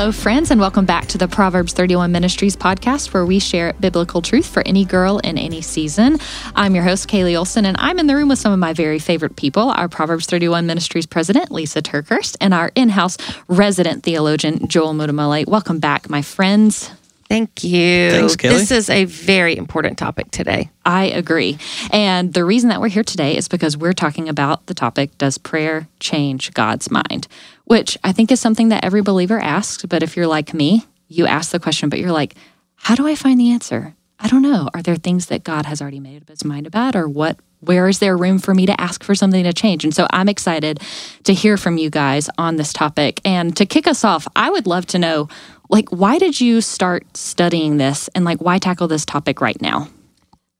Hello, friends, and welcome back to the Proverbs 31 Ministries podcast, where we share biblical truth for any girl in any season. I'm your host, Kaylee Olson, and I'm in the room with some of my very favorite people our Proverbs 31 Ministries president, Lysa TerKeurst, and our in house resident theologian, Joel Muddamalle. Welcome back, my friends. Thank you. Thanks, Kaylee. This is a very important topic today. I agree. And the reason that we're here today is because we're talking about the topic Does prayer change God's mind? Which I think is something that every believer asks. But if you're like me, you ask the question, but you're like, How do I find the answer? I don't know. Are there things that God has already made up his mind about, or what? Where is there room for me to ask for something to change? And so I'm excited to hear from you guys on this topic. And to kick us off, I would love to know like, why did you start studying this and like, why tackle this topic right now?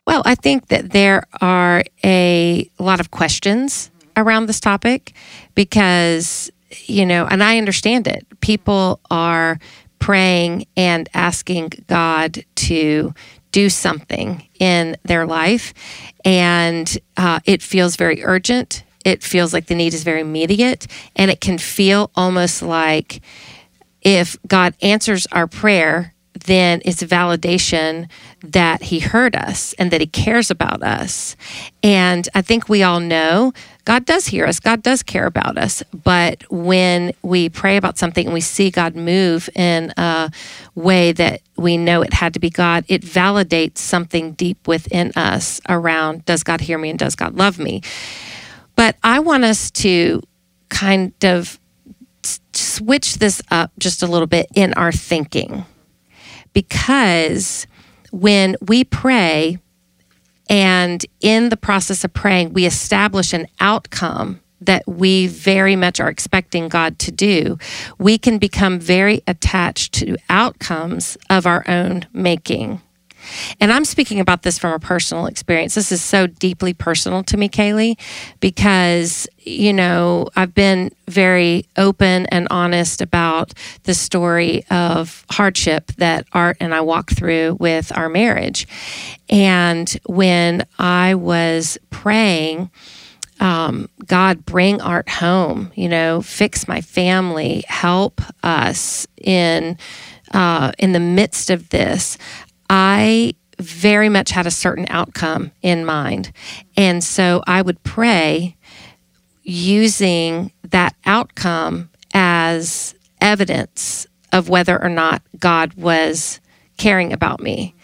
Well, I think that there are a lot of questions around this topic because, you know, and I understand it. People are praying and asking God to do something in their life, and uh, it feels very urgent. It feels like the need is very immediate, and it can feel almost like if God answers our prayer, then it's validation that He heard us and that He cares about us. And I think we all know God does hear us, God does care about us. But when we pray about something and we see God move in a way that we know it had to be God, it validates something deep within us around does God hear me and does God love me? But I want us to kind of switch this up just a little bit in our thinking because when we pray and in the process of praying, we establish an outcome that we very much are expecting God to do, we can become very attached to outcomes of our own making. And I'm speaking about this from a personal experience. This is so deeply personal to me, Kaylee, because, you know, I've been very open and honest about the story of hardship that Art and I walked through with our marriage. And when I was praying, um, God, bring art home, you know, fix my family, help us in uh, in the midst of this. I very much had a certain outcome in mind. And so I would pray using that outcome as evidence of whether or not God was caring about me.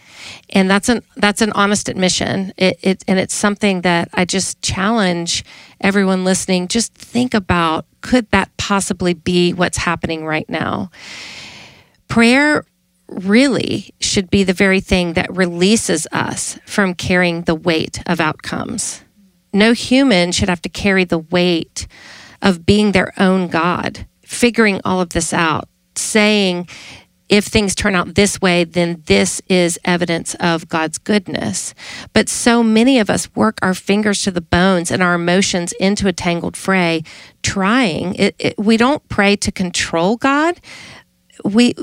And that's an that's an honest admission. It, it and it's something that I just challenge everyone listening. Just think about could that possibly be what's happening right now? Prayer really should be the very thing that releases us from carrying the weight of outcomes. No human should have to carry the weight of being their own God, figuring all of this out, saying, if things turn out this way, then this is evidence of God's goodness. But so many of us work our fingers to the bones and our emotions into a tangled fray, trying. It, it, we don't pray to control God. We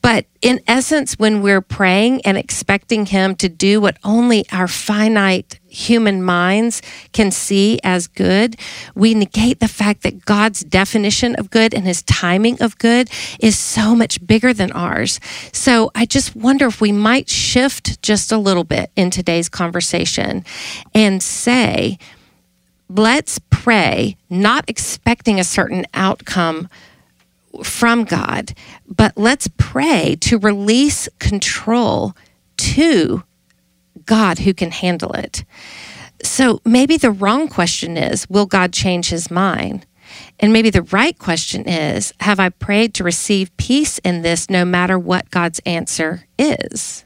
but in essence, when we're praying and expecting Him to do what only our finite human minds can see as good, we negate the fact that God's definition of good and His timing of good is so much bigger than ours. So I just wonder if we might shift just a little bit in today's conversation and say, let's pray, not expecting a certain outcome from God, but let's pray to release control to God who can handle it. So maybe the wrong question is Will God change his mind? And maybe the right question is Have I prayed to receive peace in this no matter what God's answer is?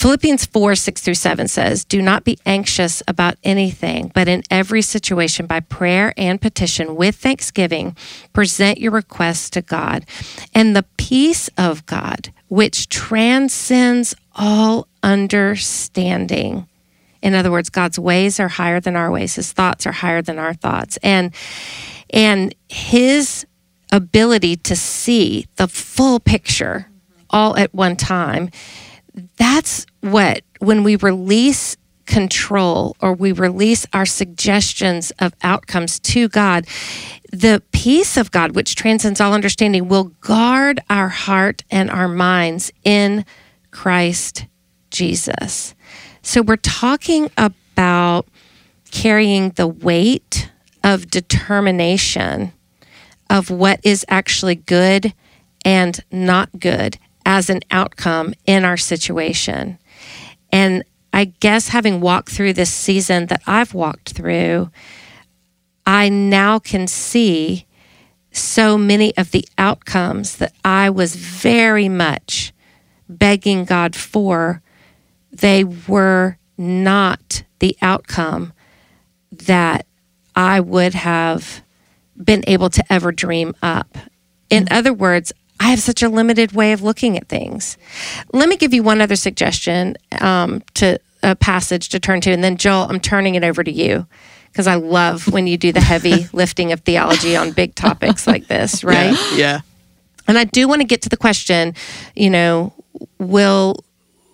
Philippians 4 6 through 7 says, Do not be anxious about anything, but in every situation, by prayer and petition with thanksgiving, present your requests to God. And the peace of God, which transcends all understanding. In other words, God's ways are higher than our ways, his thoughts are higher than our thoughts. And and his ability to see the full picture all at one time that's what, when we release control or we release our suggestions of outcomes to God, the peace of God, which transcends all understanding, will guard our heart and our minds in Christ Jesus. So we're talking about carrying the weight of determination of what is actually good and not good as an outcome in our situation. And I guess having walked through this season that I've walked through, I now can see so many of the outcomes that I was very much begging God for. They were not the outcome that I would have been able to ever dream up. In mm-hmm. other words, I have such a limited way of looking at things. Let me give you one other suggestion um, to a passage to turn to, and then Joel, I'm turning it over to you because I love when you do the heavy lifting of theology on big topics like this, right? Yeah. yeah. And I do want to get to the question, you know, will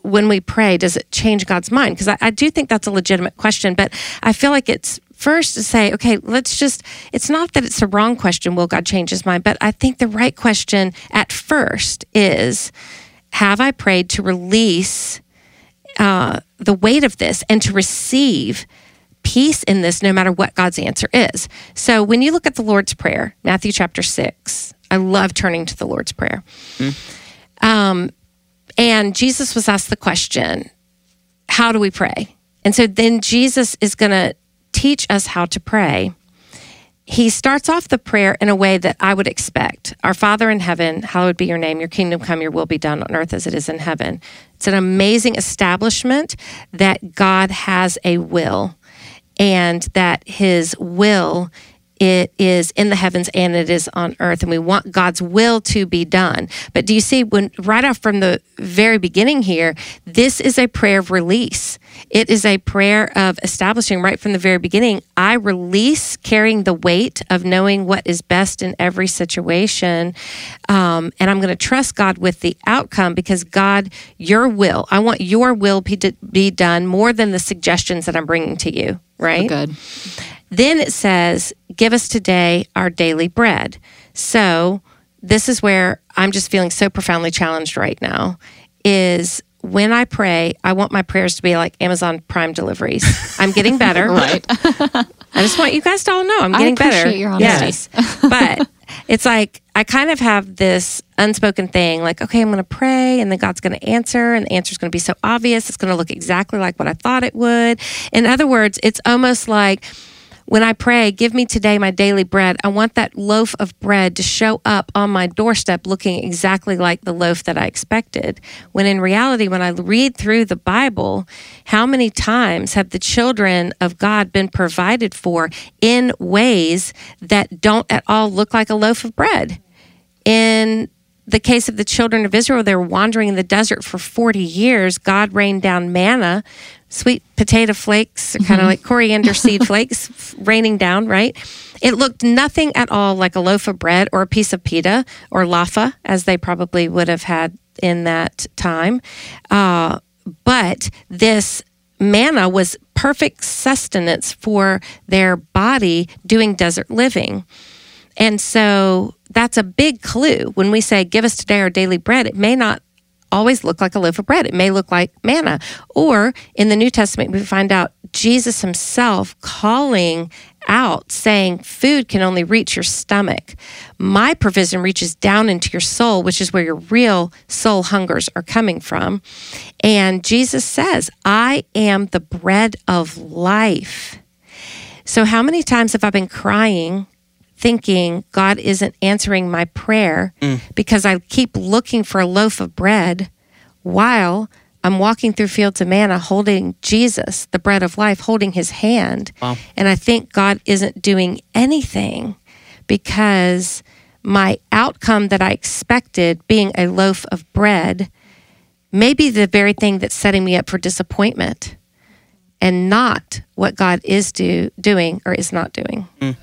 when we pray, does it change God's mind? Because I, I, do think that's a legitimate question, but I feel like it's first to say, okay, let's just, it's not that it's a wrong question, will God change his mind? But I think the right question at first is, have I prayed to release uh, the weight of this and to receive peace in this no matter what God's answer is? So when you look at the Lord's Prayer, Matthew chapter 6, I love turning to the Lord's Prayer. Mm. Um, and Jesus was asked the question, How do we pray? And so then Jesus is going to teach us how to pray, he starts off the prayer in a way that I would expect. Our Father in heaven, hallowed be your name, your kingdom come, your will be done on earth as it is in heaven. It's an amazing establishment that God has a will and that his will it is in the heavens and it is on earth and we want God's will to be done. But do you see when right off from the very beginning here, this is a prayer of release. It is a prayer of establishing right from the very beginning, I release carrying the weight of knowing what is best in every situation. Um, and I'm going to trust God with the outcome because God, your will, I want your will to be done more than the suggestions that I'm bringing to you, right? good. Then it says, Give us today our daily bread. So this is where I'm just feeling so profoundly challenged right now is when I pray, I want my prayers to be like Amazon Prime deliveries. I'm getting better. right. I just want you guys to all know I'm getting I better. Your honesty. Yes. but it's like I kind of have this unspoken thing like, okay, I'm going to pray and then God's going to answer and the answer is going to be so obvious. It's going to look exactly like what I thought it would. In other words, it's almost like, when I pray, give me today my daily bread, I want that loaf of bread to show up on my doorstep looking exactly like the loaf that I expected. When in reality, when I read through the Bible, how many times have the children of God been provided for in ways that don't at all look like a loaf of bread? In the case of the children of Israel, they were wandering in the desert for 40 years. God rained down manna sweet potato flakes, mm-hmm. kind of like coriander seed flakes raining down, right? It looked nothing at all like a loaf of bread or a piece of pita or laffa, as they probably would have had in that time. Uh, but this manna was perfect sustenance for their body doing desert living. And so that's a big clue. When we say, Give us today our daily bread, it may not always look like a loaf of bread. It may look like manna. Or in the New Testament, we find out Jesus himself calling out, saying, Food can only reach your stomach. My provision reaches down into your soul, which is where your real soul hungers are coming from. And Jesus says, I am the bread of life. So, how many times have I been crying thinking God isn't answering my prayer mm. because I keep looking for a loaf of bread while I'm walking through fields of manna holding Jesus, the bread of life, holding his hand. Wow. And I think God isn't doing anything because my outcome that I expected, being a loaf of bread, may be the very thing that's setting me up for disappointment and not what God is do, doing or is not doing. Mm.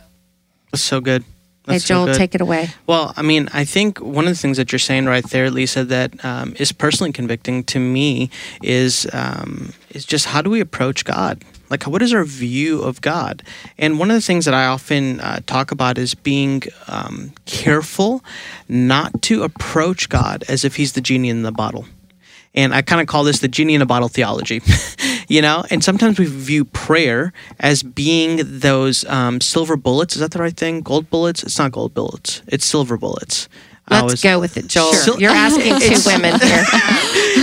That's so good. Hey, That's so Joel, good. take it away. Well, I mean, I think one of the things that you're saying right there, Lysa, that um, is personally convicting to me is um, is just how do we approach God? Like, what is our view of God? And one of the things that I often uh, talk about is being um, careful not to approach God as if He's the genie in the bottle. And I kind of call this the genie in a bottle theology, you know. And sometimes we view prayer as being those um, silver bullets. Is that the right thing? Gold bullets? It's not gold bullets. It's silver bullets. Let's always- go with it, Joel. Sure. You're asking two women here.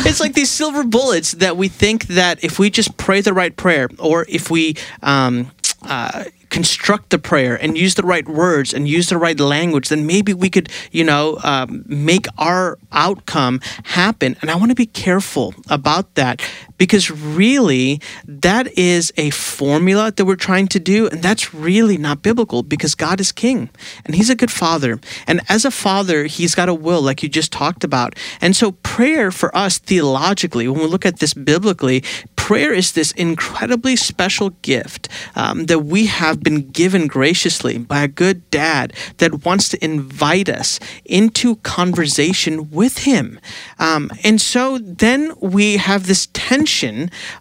it's like these silver bullets that we think that if we just pray the right prayer or if we um, uh, construct the prayer and use the right words and use the right language then maybe we could you know um, make our outcome happen and i want to be careful about that because really that is a formula that we're trying to do and that's really not biblical because god is king and he's a good father and as a father he's got a will like you just talked about and so prayer for us theologically when we look at this biblically prayer is this incredibly special gift um, that we have been given graciously by a good dad that wants to invite us into conversation with him. Um, and so then we have this tension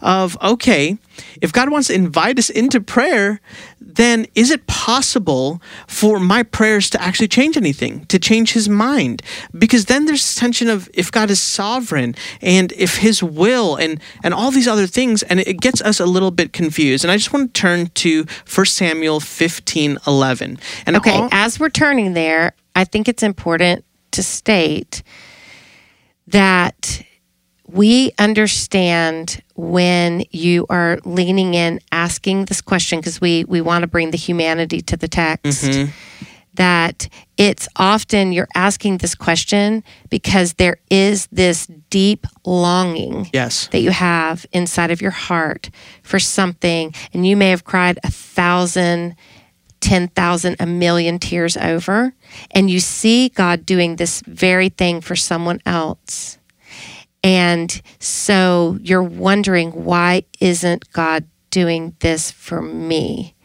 of okay, if God wants to invite us into prayer, then is it possible for my prayers to actually change anything, to change his mind? Because then there's this tension of if God is sovereign and if his will and and all these other things, and it gets us a little bit confused. And I just want to turn to 1 Samuel 15, 11. And Okay, all- as we're turning there, I think it's important to state that we understand when you are leaning in asking this question because we we want to bring the humanity to the text mm-hmm. that it's often you're asking this question because there is this deep longing yes. that you have inside of your heart for something, and you may have cried a thousand, ten thousand, a million tears over, and you see God doing this very thing for someone else. And so you're wondering, why isn't God doing this for me?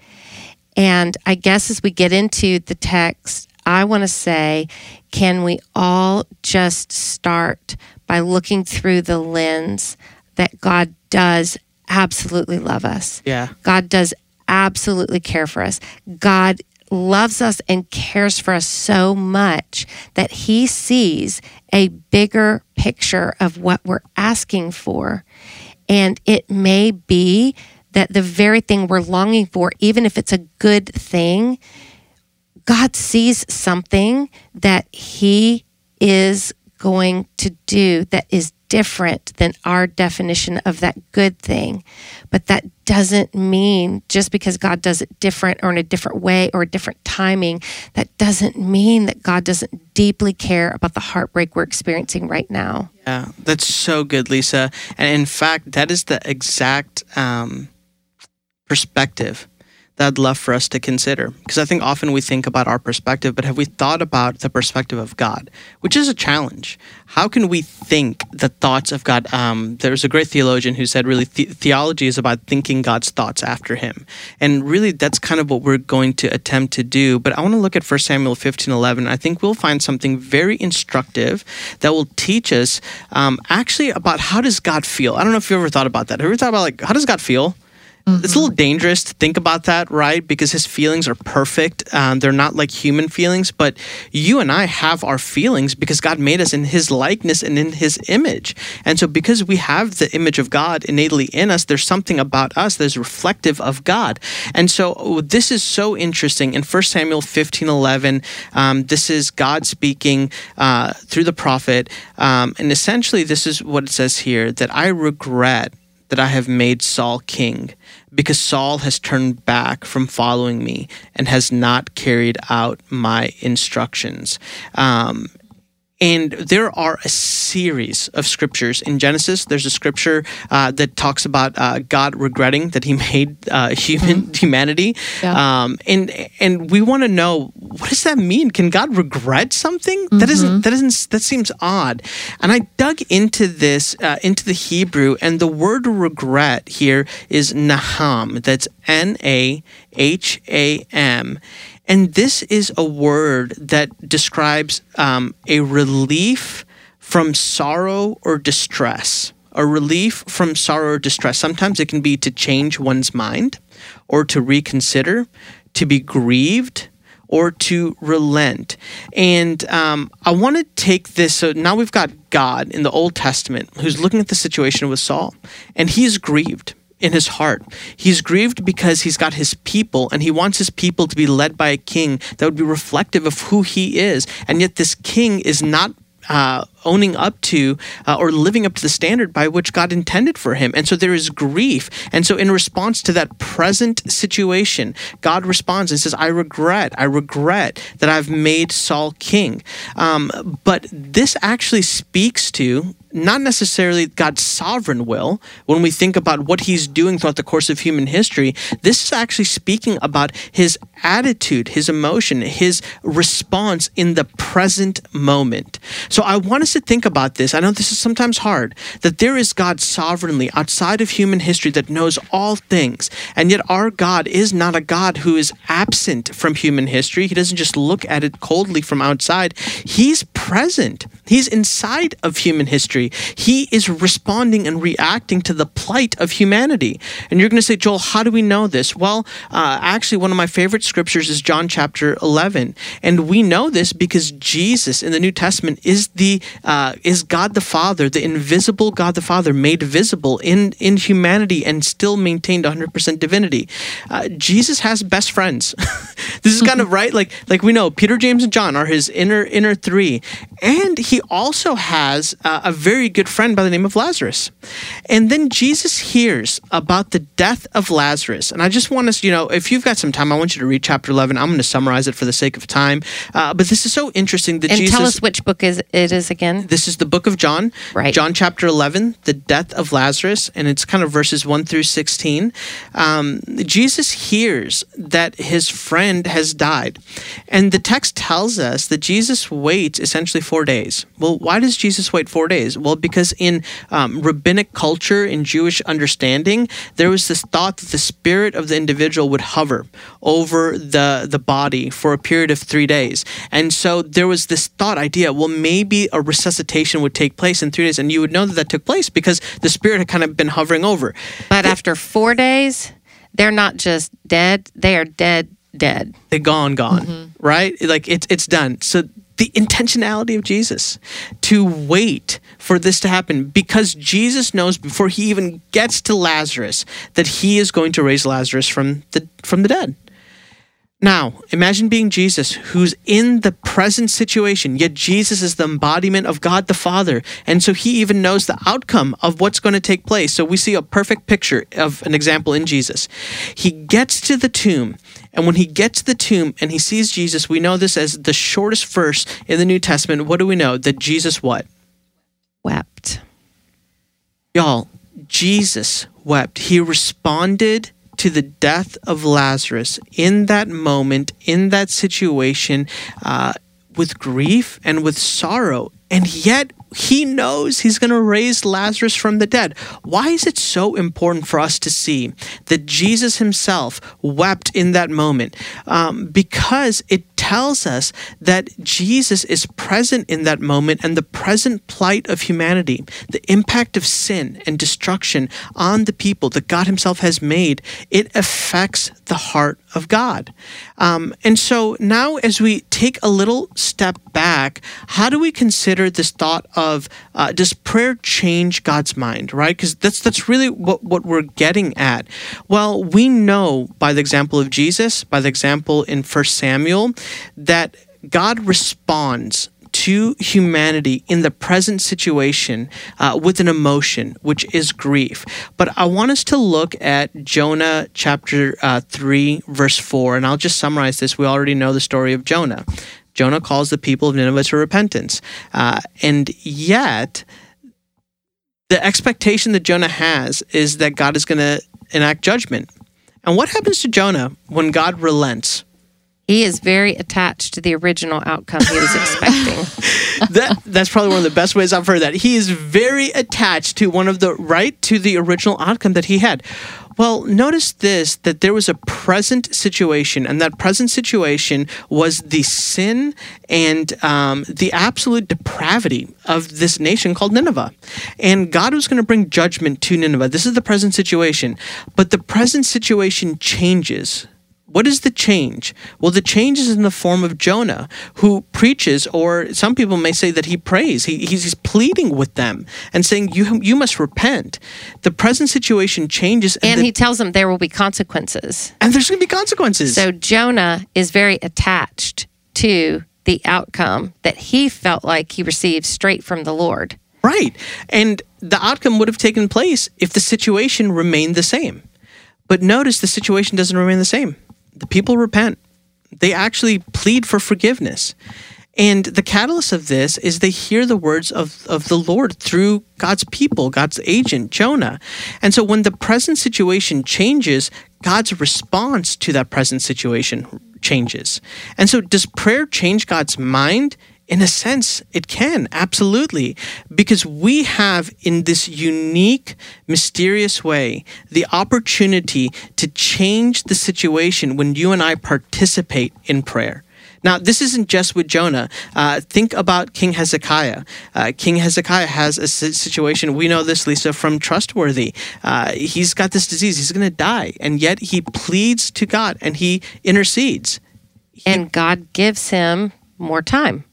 And I guess as we get into the text, I want to say, can we all just start by looking through the lens that God does absolutely love us? Yeah. God does absolutely care for us. God loves us and cares for us so much that he sees a bigger picture of what we're asking for. And it may be that the very thing we're longing for, even if it's a good thing, God sees something that He is going to do that is different than our definition of that good thing. But that doesn't mean just because God does it different or in a different way or a different timing, that doesn't mean that God doesn't deeply care about the heartbreak we're experiencing right now. Yeah, that's so good, Lysa. And in fact, that is the exact um, perspective that I'd love for us to consider. Because I think often we think about our perspective, but have we thought about the perspective of God, which is a challenge? How can we think the thoughts of God? Um, there's a great theologian who said, really, the- theology is about thinking God's thoughts after Him. And really, that's kind of what we're going to attempt to do. But I want to look at 1 Samuel 15 11. I think we'll find something very instructive that will teach us um, actually about how does God feel. I don't know if you ever thought about that. Have you ever thought about, like, how does God feel? It's a little dangerous to think about that, right? Because his feelings are perfect. Um, they're not like human feelings, but you and I have our feelings because God made us in his likeness and in his image. And so, because we have the image of God innately in us, there's something about us that's reflective of God. And so, oh, this is so interesting. In 1 Samuel 15 11, um, this is God speaking uh, through the prophet. Um, and essentially, this is what it says here that I regret that I have made Saul king, because Saul has turned back from following me and has not carried out my instructions. Um, and there are a series of scriptures in Genesis. There's a scripture uh, that talks about uh, God regretting that He made uh, human humanity, Yeah. um, and and we want to know what does that mean? Can God regret something? That isn't that isn't that seems odd. And I dug into this uh, into the Hebrew, and the word regret here is naham. That's N A H A M. And this is a word that describes um, a relief from sorrow or distress. A relief from sorrow or distress. Sometimes it can be to change one's mind or to reconsider, to be grieved, or to relent. And um, I want to take this. So now we've got God in the Old Testament who's looking at the situation with Saul, and he's grieved in his heart. He's grieved because he's got his people and he wants his people to be led by a king that would be reflective of who he is. And yet, this king is not uh, owning up to uh, or living up to the standard by which God intended for him. And so there is grief. And so, in response to that present situation, God responds and says, I regret, I regret that I've made Saul king. Um, but this actually speaks to not necessarily God's sovereign will when we think about what he's doing throughout the course of human history. This is actually speaking about his attitude, his emotion, his response in the present moment. So I want us to think about this. I know this is sometimes hard that there is God sovereignly outside of human history that knows all things. And yet our God is not a God who is absent from human history. He doesn't just look at it coldly from outside. He's present. He's inside of human history. He is responding and reacting to the plight of humanity. And you're going to say, Joel, how do we know this? Well, uh, actually, one of my favorite scriptures is John chapter 11. And we know this because Jesus in the New Testament is the uh, is God the Father, the invisible God the Father, made visible in in humanity and still maintained 100% divinity. Uh, Jesus has best friends. this is kind of right, like like we know Peter, James, and John are his inner inner three, and he also has uh, a very good friend by the name of Lazarus. And then Jesus hears about the death of Lazarus, and I just want us, you know, if you've got some time, I want you to read chapter 11. I'm going to summarize it for the sake of time, uh, but this is so interesting that and Jesus. tell us which book is it is again. This is the book of John, Right. John chapter 11, the death of Lazarus, and it's kind of verses 1 through 16. Um, Jesus hears that his friend has died. And the text tells us that Jesus waits essentially four days. Well, why does Jesus wait four days? Well, because in um, rabbinic culture, in Jewish understanding, there was this thought that the spirit of the individual would hover over the, the body for a period of three days. And so there was this thought idea, well, maybe a resuscitation would take place in three days. And you would know that that took place because the spirit had kind of been hovering over. But after four days, they're not just dead; they are dead, dead. They're gone gone mm-hmm. right like it's it's done so the intentionality of Jesus to wait for this to happen because Jesus knows before he even gets to Lazarus that he is going to raise Lazarus from the from the dead. Now, imagine being Jesus who's in the present situation, yet Jesus is the embodiment of God the Father. And so he even knows the outcome of what's going to take place. So we see a perfect picture of an example in Jesus. He gets to the tomb, and when he gets to the tomb and he sees Jesus, we know this as the shortest verse in the New Testament. What do we know? That Jesus what? Wept. Y'all, Jesus wept. He responded to the death of Lazarus in that moment, in that situation, uh, with grief and with sorrow. And yet, he knows he's going to raise Lazarus from the dead. Why is it so important for us to see that Jesus himself wept in that moment? Um, because it tells us that Jesus is present in that moment and the present plight of humanity, the impact of sin and destruction on the people that God himself has made, it affects the heart of God. Um, and so now, as we take a little step back, how do we consider this thought of uh, does prayer change God's mind, right? Because that's that's really what, what we're getting at. Well, we know by the example of Jesus, by the example in First Samuel, that God responds to humanity in the present situation uh, with an emotion, which is grief. But I want us to look at Jonah chapter uh, 3, verse 4, and I'll just summarize this. We already know the story of Jonah. Jonah calls the people of Nineveh to repentance. Uh, and yet, the expectation that Jonah has is that God is going to enact judgment. And what happens to Jonah when God relents? He is very attached to the original outcome he was expecting. that that's probably one of the best ways I've heard that. He is very attached to one of the right to the original outcome that he had. Well, notice this that there was a present situation, and that present situation was the sin and um, the absolute depravity of this nation called Nineveh. And God was going to bring judgment to Nineveh. This is the present situation. But the present situation changes what is the change? Well, the change is in the form of Jonah, who preaches, or some people may say that he prays. He, he's pleading with them and saying, "You you must repent." The present situation changes, and, and the, he tells them there will be consequences. And there's going to be consequences. So Jonah is very attached to the outcome that he felt like he received straight from the Lord. Right, and the outcome would have taken place if the situation remained the same. But notice the situation doesn't remain the same the people repent. They actually plead for forgiveness. And the catalyst of this is they hear the words of, of the Lord through God's people, God's agent, Jonah. And so when the present situation changes, God's response to that present situation changes. And so does prayer change God's mind? In a sense, it can, absolutely, because we have in this unique, mysterious way the opportunity to change the situation when you and I participate in prayer. Now, this isn't just with Jonah. Uh, think about King Hezekiah. Uh, King Hezekiah has a situation, we know this, Lysa, from Trustworthy. Uh, he's got this disease, he's going to die, and yet he pleads to God and he intercedes. He, and God gives him more time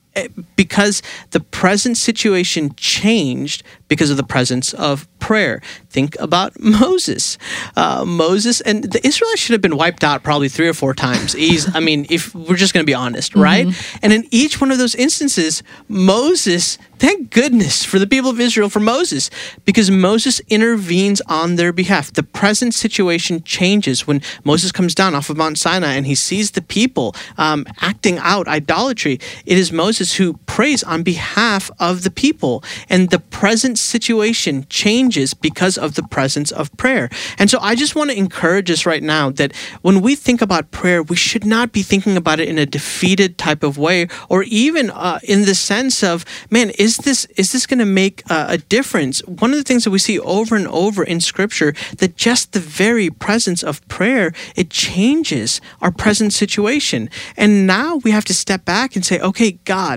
because the present situation changed because of the presence of prayer. Think about Moses. Uh, Moses and the Israelites should have been wiped out probably three or four times. He's, I mean, if we're just going to be honest, right? Mm-hmm. And in each one of those instances, Moses Thank goodness for the people of Israel, for Moses, because Moses intervenes on their behalf. The present situation changes when Moses comes down off of Mount Sinai and he sees the people um, acting out idolatry. It is Moses who prays on behalf of the people, and the present situation changes because of the presence of prayer. And so I just want to encourage us right now that when we think about prayer, we should not be thinking about it in a defeated type of way or even uh, in the sense of, man, is is this is this going to make a, a difference? One of the things that we see over and over in Scripture that just the very presence of prayer it changes our present situation, and now we have to step back and say, okay, God,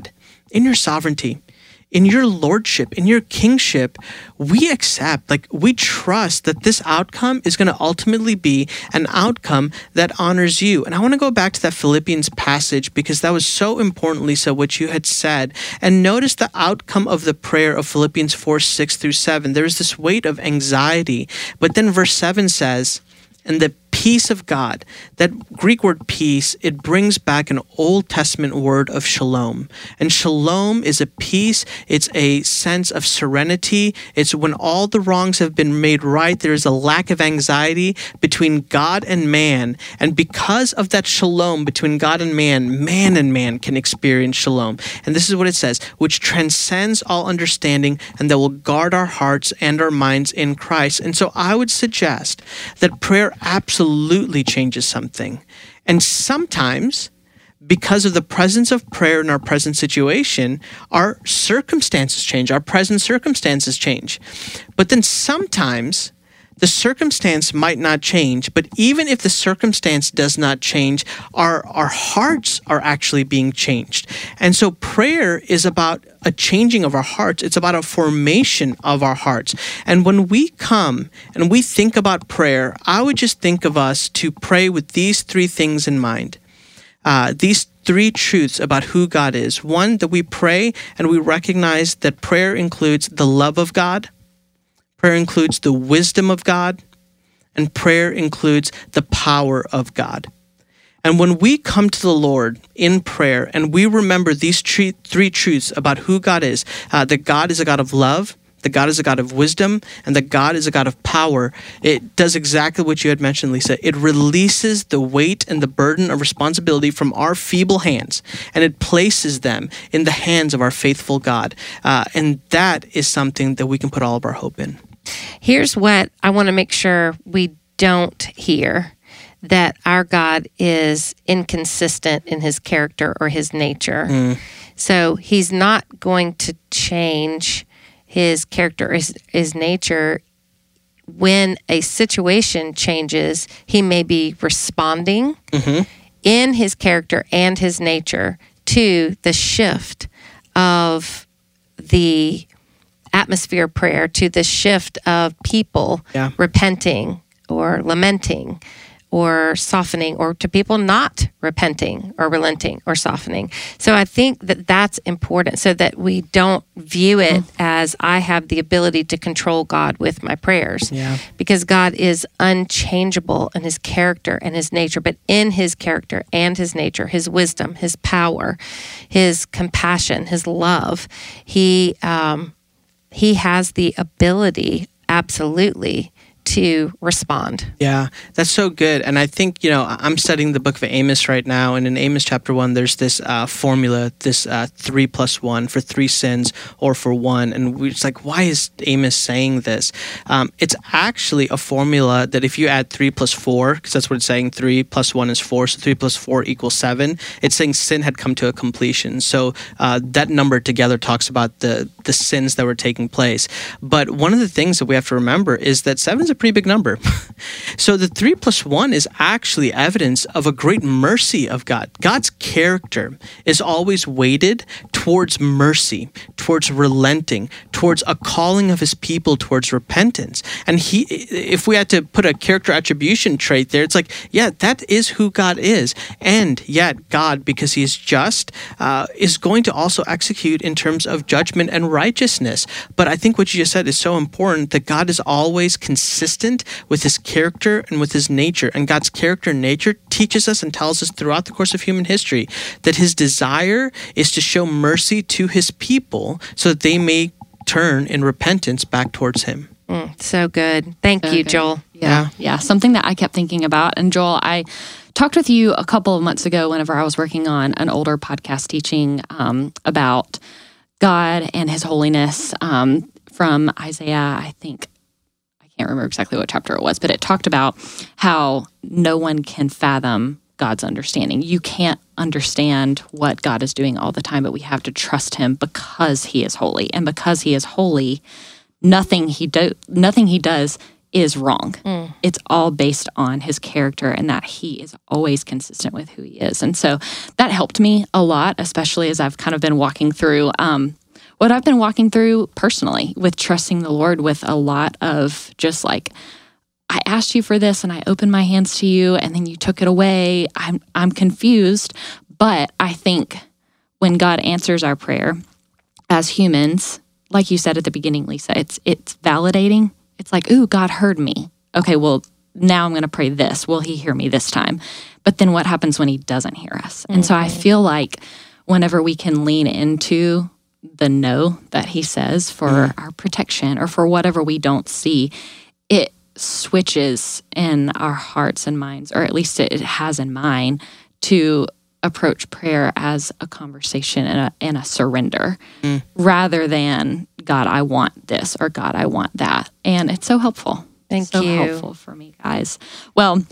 in your sovereignty in your lordship, in your kingship, we accept, like, we trust that this outcome is going to ultimately be an outcome that honors you. And I want to go back to that Philippians passage because that was so important, Lysa, what you had said. And notice the outcome of the prayer of Philippians 4 6 through 7. There is this weight of anxiety. But then verse 7 says, and the peace of God. That Greek word peace, it brings back an Old Testament word of shalom. And shalom is a peace, it's a sense of serenity. It's when all the wrongs have been made right, there is a lack of anxiety between God and man. And because of that shalom between God and man, man and man can experience shalom. And this is what it says, which transcends all understanding and that will guard our hearts and our minds in Christ. And so I would suggest that prayer absolutely absolutely changes something. And sometimes, because of the presence of prayer in our present situation, our circumstances change, our present circumstances change. But then sometimes the circumstance might not change, but even if the circumstance does not change, our, our hearts are actually being changed. And so prayer is about a changing of our hearts, it's about a formation of our hearts. And when we come and we think about prayer, I would just think of us to pray with these three things in mind. Uh, these three truths about who God is. One, that we pray and we recognize that prayer includes the love of God, Prayer includes the wisdom of God, and prayer includes the power of God. And when we come to the Lord in prayer and we remember these three, truths about who God is uh, that God is a God of love, that God is a God of wisdom, and that God is a God of power, it does exactly what you had mentioned, Lysa. It releases the weight and the burden of responsibility from our feeble hands, and it places them in the hands of our faithful God. Uh, and that is something that we can put all of our hope in. Here's what I want to make sure we don't hear that our God is inconsistent in his character or his nature. Mm. So he's not going to change his character or his, his nature. When a situation changes, he may be responding mm-hmm. in his character and his nature to the shift of the atmosphere prayer, to the shift of people Yeah. repenting or lamenting or softening or to people not repenting or relenting or softening. So I think that that's important so that we don't view it as I have the ability to control God with my prayers. Yeah. Because God is unchangeable in his character and his nature, but in his character and his nature, his wisdom, his power, his compassion, his love, he um, he has the ability absolutely to respond. Yeah, that's so good. And I think, you know, I'm studying the book of Amos right now. And in Amos chapter one, there's this uh, formula, this uh, three plus one for three sins or for one. And we're just like, why is Amos saying this? Um, it's actually a formula that if you add three plus four, because that's what it's saying, three plus one is four. So three plus four equals seven. It's saying sin had come to a completion. So uh, that number together talks about the, the sins that were taking place. But one of the things that we have to remember is that seven is a pretty big number. so the three plus one is actually evidence of a great mercy of God. God's character is always weighted towards mercy, towards relenting, towards a calling of his people towards repentance. And he, if we had to put a character attribution trait there, it's like, yeah, that is who God is. And yet, God, because he is just, uh, is going to also execute in terms of judgment and righteousness. But I think what you just said is so important that God is always consistent with his character and with his nature. And God's character and nature teaches us and tells us throughout the course of human history that his desire is to show mercy to his people so that they may turn in repentance back towards him. So good. Thank you, good. Joel. Yeah. Yeah. Something that I kept thinking about. And Joel, I talked with you a couple of months ago whenever I was working on an older podcast teaching um, about God and his holiness um, from Isaiah, I think. I can't remember exactly what chapter it was, but it talked about how no one can fathom God's understanding. You can't understand what God is doing all the time, but we have to trust him because he is holy. And because he is holy, nothing he do nothing he does is wrong. It's all based on his character and that he is always consistent with who he is. And so that helped me a lot, especially as I've kind of been walking through um, what I've been walking through personally with trusting the Lord with a lot of just like I asked you for this and I opened my hands to you and then you took it away. I'm I'm confused, but I think when God answers our prayer as humans, like you said at the beginning, Lysa, it's it's validating. It's like, ooh, God heard me. Okay, well, now I'm going to pray this. Will he hear me this time? But then what happens when he doesn't hear us? And so I mm-hmm. feel like whenever we can lean into the no that he says for mm. our protection or for whatever we don't see, it switches in our hearts and minds, or at least it, it has in mine, to approach prayer as a conversation and a, and a surrender mm. rather than God, I want this or God, I want that. And it's so helpful. Thank you. so you. helpful for me, guys. Well,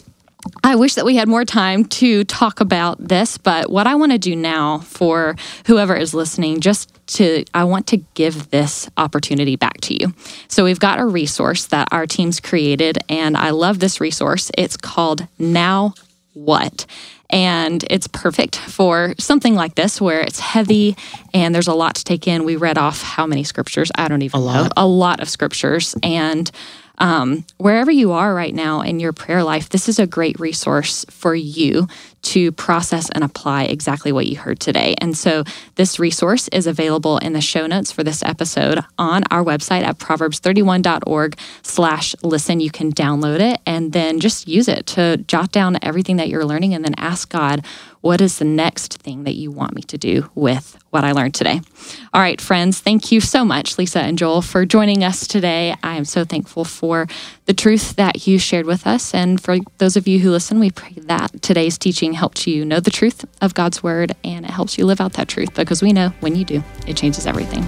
I wish that we had more time to talk about this, but what I want to do now for whoever is listening, just to, I want to give this opportunity back to you. So we've got a resource that our team's created, and I love this resource. It's called Now What? And it's perfect for something like this where it's heavy and there's a lot to take in. We read off how many scriptures? I don't even know. lot. A lot of scriptures. And um, wherever you are right now in your prayer life, this is a great resource for you to process and apply exactly what you heard today. And so this resource is available in the show notes for this episode on our website at proverbs31.org slash listen. You can download it and then just use it to jot down everything that you're learning and then ask God, what is the next thing that you want me to do with what I learned today? All right, friends, thank you so much, Lysa and Joel, for joining us today. I am so thankful for the truth that you shared with us. And for those of you who listen, we pray that today's teaching helped you know the truth of God's word and it helps you live out that truth because we know when you do, it changes everything.